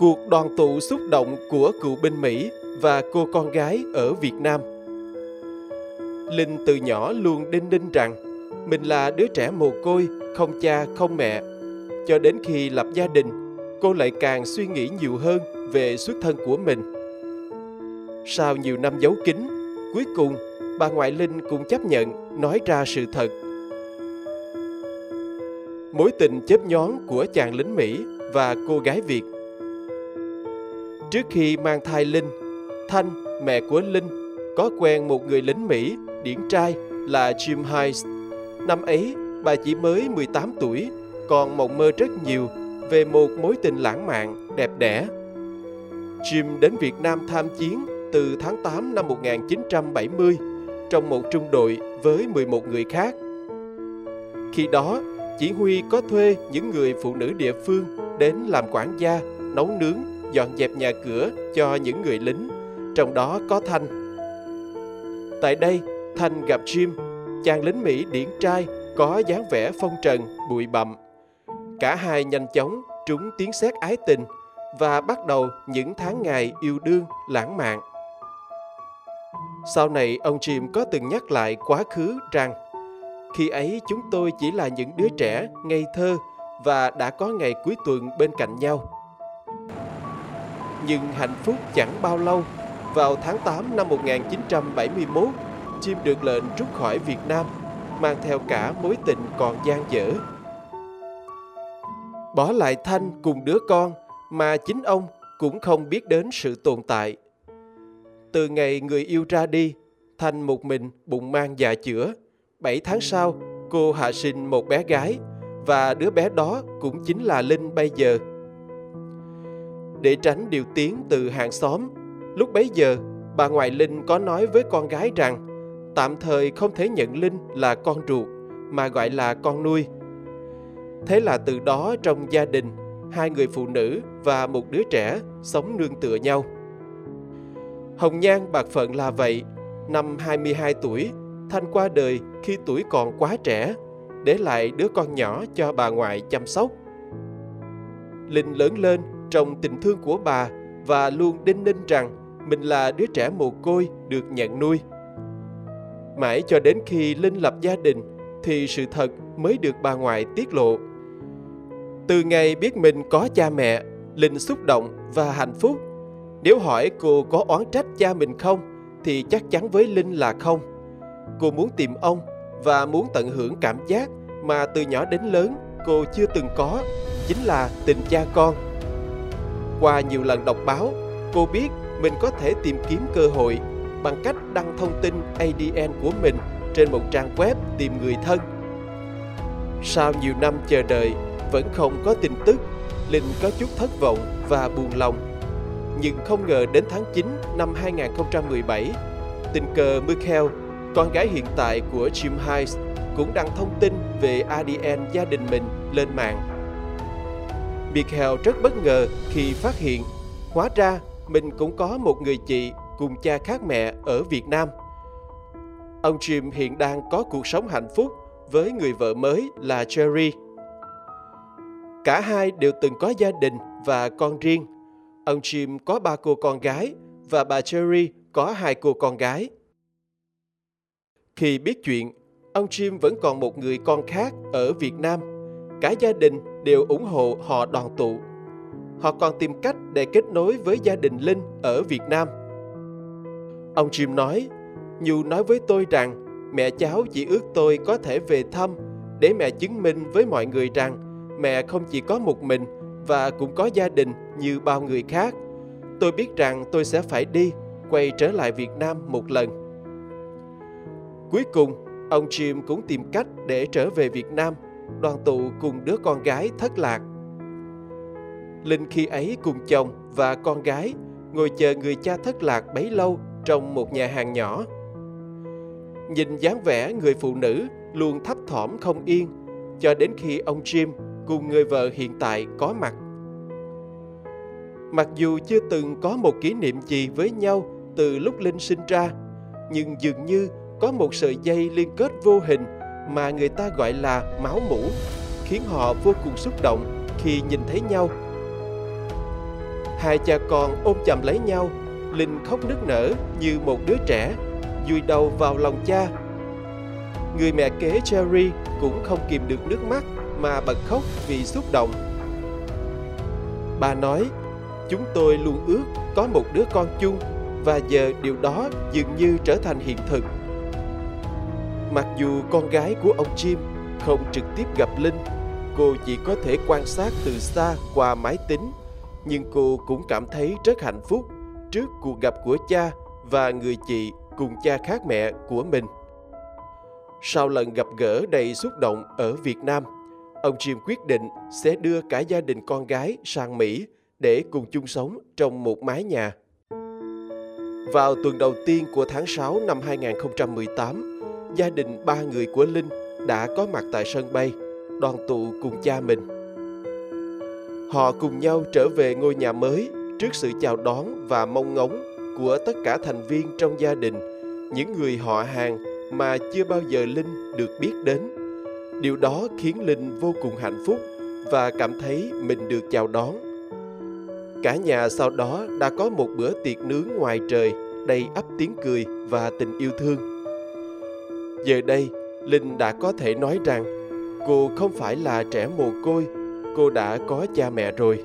cuộc đoàn tụ xúc động của cựu binh Mỹ và cô con gái ở Việt Nam. Linh từ nhỏ luôn đinh ninh rằng mình là đứa trẻ mồ côi, không cha, không mẹ. Cho đến khi lập gia đình, cô lại càng suy nghĩ nhiều hơn về xuất thân của mình. Sau nhiều năm giấu kín, cuối cùng bà ngoại Linh cũng chấp nhận nói ra sự thật. Mối tình chớp nhón của chàng lính Mỹ và cô gái Việt Trước khi mang thai Linh, Thanh, mẹ của Linh, có quen một người lính Mỹ điển trai là Jim Hayes. Năm ấy, bà chỉ mới 18 tuổi, còn mộng mơ rất nhiều về một mối tình lãng mạn, đẹp đẽ. Jim đến Việt Nam tham chiến từ tháng 8 năm 1970 trong một trung đội với 11 người khác. Khi đó, chỉ huy có thuê những người phụ nữ địa phương đến làm quản gia, nấu nướng dọn dẹp nhà cửa cho những người lính, trong đó có Thanh. Tại đây, Thanh gặp Jim, chàng lính Mỹ điển trai có dáng vẻ phong trần, bụi bặm. Cả hai nhanh chóng trúng tiếng sét ái tình và bắt đầu những tháng ngày yêu đương lãng mạn. Sau này, ông Jim có từng nhắc lại quá khứ rằng khi ấy chúng tôi chỉ là những đứa trẻ ngây thơ và đã có ngày cuối tuần bên cạnh nhau. Nhưng hạnh phúc chẳng bao lâu. Vào tháng 8 năm 1971, Chim được lệnh rút khỏi Việt Nam, mang theo cả mối tình còn gian dở. Bỏ lại Thanh cùng đứa con mà chính ông cũng không biết đến sự tồn tại. Từ ngày người yêu ra đi, Thanh một mình bụng mang dạ chữa. Bảy tháng sau, cô hạ sinh một bé gái và đứa bé đó cũng chính là Linh bây giờ. Để tránh điều tiếng từ hàng xóm, lúc bấy giờ, bà ngoại Linh có nói với con gái rằng tạm thời không thể nhận Linh là con ruột mà gọi là con nuôi. Thế là từ đó trong gia đình, hai người phụ nữ và một đứa trẻ sống nương tựa nhau. Hồng Nhan bạc phận là vậy, năm 22 tuổi, Thanh qua đời khi tuổi còn quá trẻ, để lại đứa con nhỏ cho bà ngoại chăm sóc. Linh lớn lên trong tình thương của bà và luôn đinh ninh rằng mình là đứa trẻ mồ côi được nhận nuôi. Mãi cho đến khi Linh lập gia đình thì sự thật mới được bà ngoại tiết lộ. Từ ngày biết mình có cha mẹ, Linh xúc động và hạnh phúc. Nếu hỏi cô có oán trách cha mình không thì chắc chắn với Linh là không. Cô muốn tìm ông và muốn tận hưởng cảm giác mà từ nhỏ đến lớn cô chưa từng có, chính là tình cha con. Qua nhiều lần đọc báo, cô biết mình có thể tìm kiếm cơ hội bằng cách đăng thông tin ADN của mình trên một trang web tìm người thân. Sau nhiều năm chờ đợi, vẫn không có tin tức, Linh có chút thất vọng và buồn lòng. Nhưng không ngờ đến tháng 9 năm 2017, tình cờ Michael, con gái hiện tại của Jim Hayes, cũng đăng thông tin về ADN gia đình mình lên mạng. Michael rất bất ngờ khi phát hiện hóa ra mình cũng có một người chị cùng cha khác mẹ ở Việt Nam. Ông Jim hiện đang có cuộc sống hạnh phúc với người vợ mới là Cherry. Cả hai đều từng có gia đình và con riêng. Ông Jim có ba cô con gái và bà Cherry có hai cô con gái. Khi biết chuyện, ông Jim vẫn còn một người con khác ở Việt Nam. Cả gia đình đều ủng hộ họ đoàn tụ. Họ còn tìm cách để kết nối với gia đình Linh ở Việt Nam. Ông Jim nói, Nhu nói với tôi rằng mẹ cháu chỉ ước tôi có thể về thăm để mẹ chứng minh với mọi người rằng mẹ không chỉ có một mình và cũng có gia đình như bao người khác. Tôi biết rằng tôi sẽ phải đi, quay trở lại Việt Nam một lần. Cuối cùng, ông Jim cũng tìm cách để trở về Việt Nam đoàn tụ cùng đứa con gái thất lạc. Linh khi ấy cùng chồng và con gái ngồi chờ người cha thất lạc bấy lâu trong một nhà hàng nhỏ. Nhìn dáng vẻ người phụ nữ luôn thấp thỏm không yên cho đến khi ông Jim cùng người vợ hiện tại có mặt. Mặc dù chưa từng có một kỷ niệm gì với nhau từ lúc Linh sinh ra, nhưng dường như có một sợi dây liên kết vô hình mà người ta gọi là máu mủ, khiến họ vô cùng xúc động khi nhìn thấy nhau. Hai cha con ôm chầm lấy nhau, Linh khóc nức nở như một đứa trẻ, vùi đầu vào lòng cha. Người mẹ kế Cherry cũng không kìm được nước mắt mà bật khóc vì xúc động. Bà nói, chúng tôi luôn ước có một đứa con chung và giờ điều đó dường như trở thành hiện thực. Mặc dù con gái của ông Jim không trực tiếp gặp Linh, cô chỉ có thể quan sát từ xa qua máy tính, nhưng cô cũng cảm thấy rất hạnh phúc trước cuộc gặp của cha và người chị cùng cha khác mẹ của mình. Sau lần gặp gỡ đầy xúc động ở Việt Nam, ông Jim quyết định sẽ đưa cả gia đình con gái sang Mỹ để cùng chung sống trong một mái nhà. Vào tuần đầu tiên của tháng 6 năm 2018, gia đình ba người của Linh đã có mặt tại sân bay, đoàn tụ cùng cha mình. Họ cùng nhau trở về ngôi nhà mới trước sự chào đón và mong ngóng của tất cả thành viên trong gia đình, những người họ hàng mà chưa bao giờ Linh được biết đến. Điều đó khiến Linh vô cùng hạnh phúc và cảm thấy mình được chào đón. Cả nhà sau đó đã có một bữa tiệc nướng ngoài trời đầy ắp tiếng cười và tình yêu thương. Giờ đây, Linh đã có thể nói rằng cô không phải là trẻ mồ côi, cô đã có cha mẹ rồi.